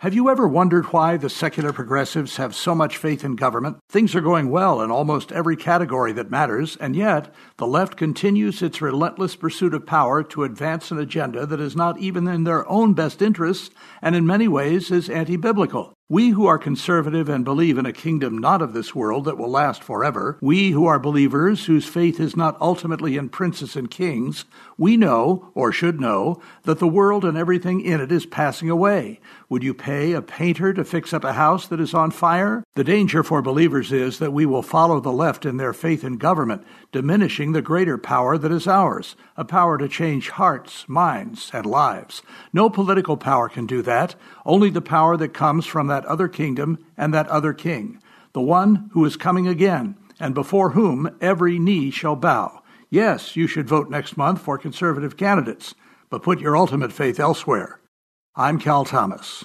Have you ever wondered why the secular progressives have so much faith in government? Things are going well in almost every category that matters, and yet the left continues its relentless pursuit of power to advance an agenda that is not even in their own best interests and in many ways is anti biblical. We who are conservative and believe in a kingdom not of this world that will last forever, we who are believers whose faith is not ultimately in princes and kings, we know, or should know, that the world and everything in it is passing away. Would you pay a painter to fix up a house that is on fire? The danger for believers is that we will follow the left in their faith in government, diminishing the greater power that is ours, a power to change hearts, minds, and lives. No political power can do that, only the power that comes from that other kingdom and that other king, the one who is coming again, and before whom every knee shall bow. Yes, you should vote next month for conservative candidates, but put your ultimate faith elsewhere. I'm Cal Thomas.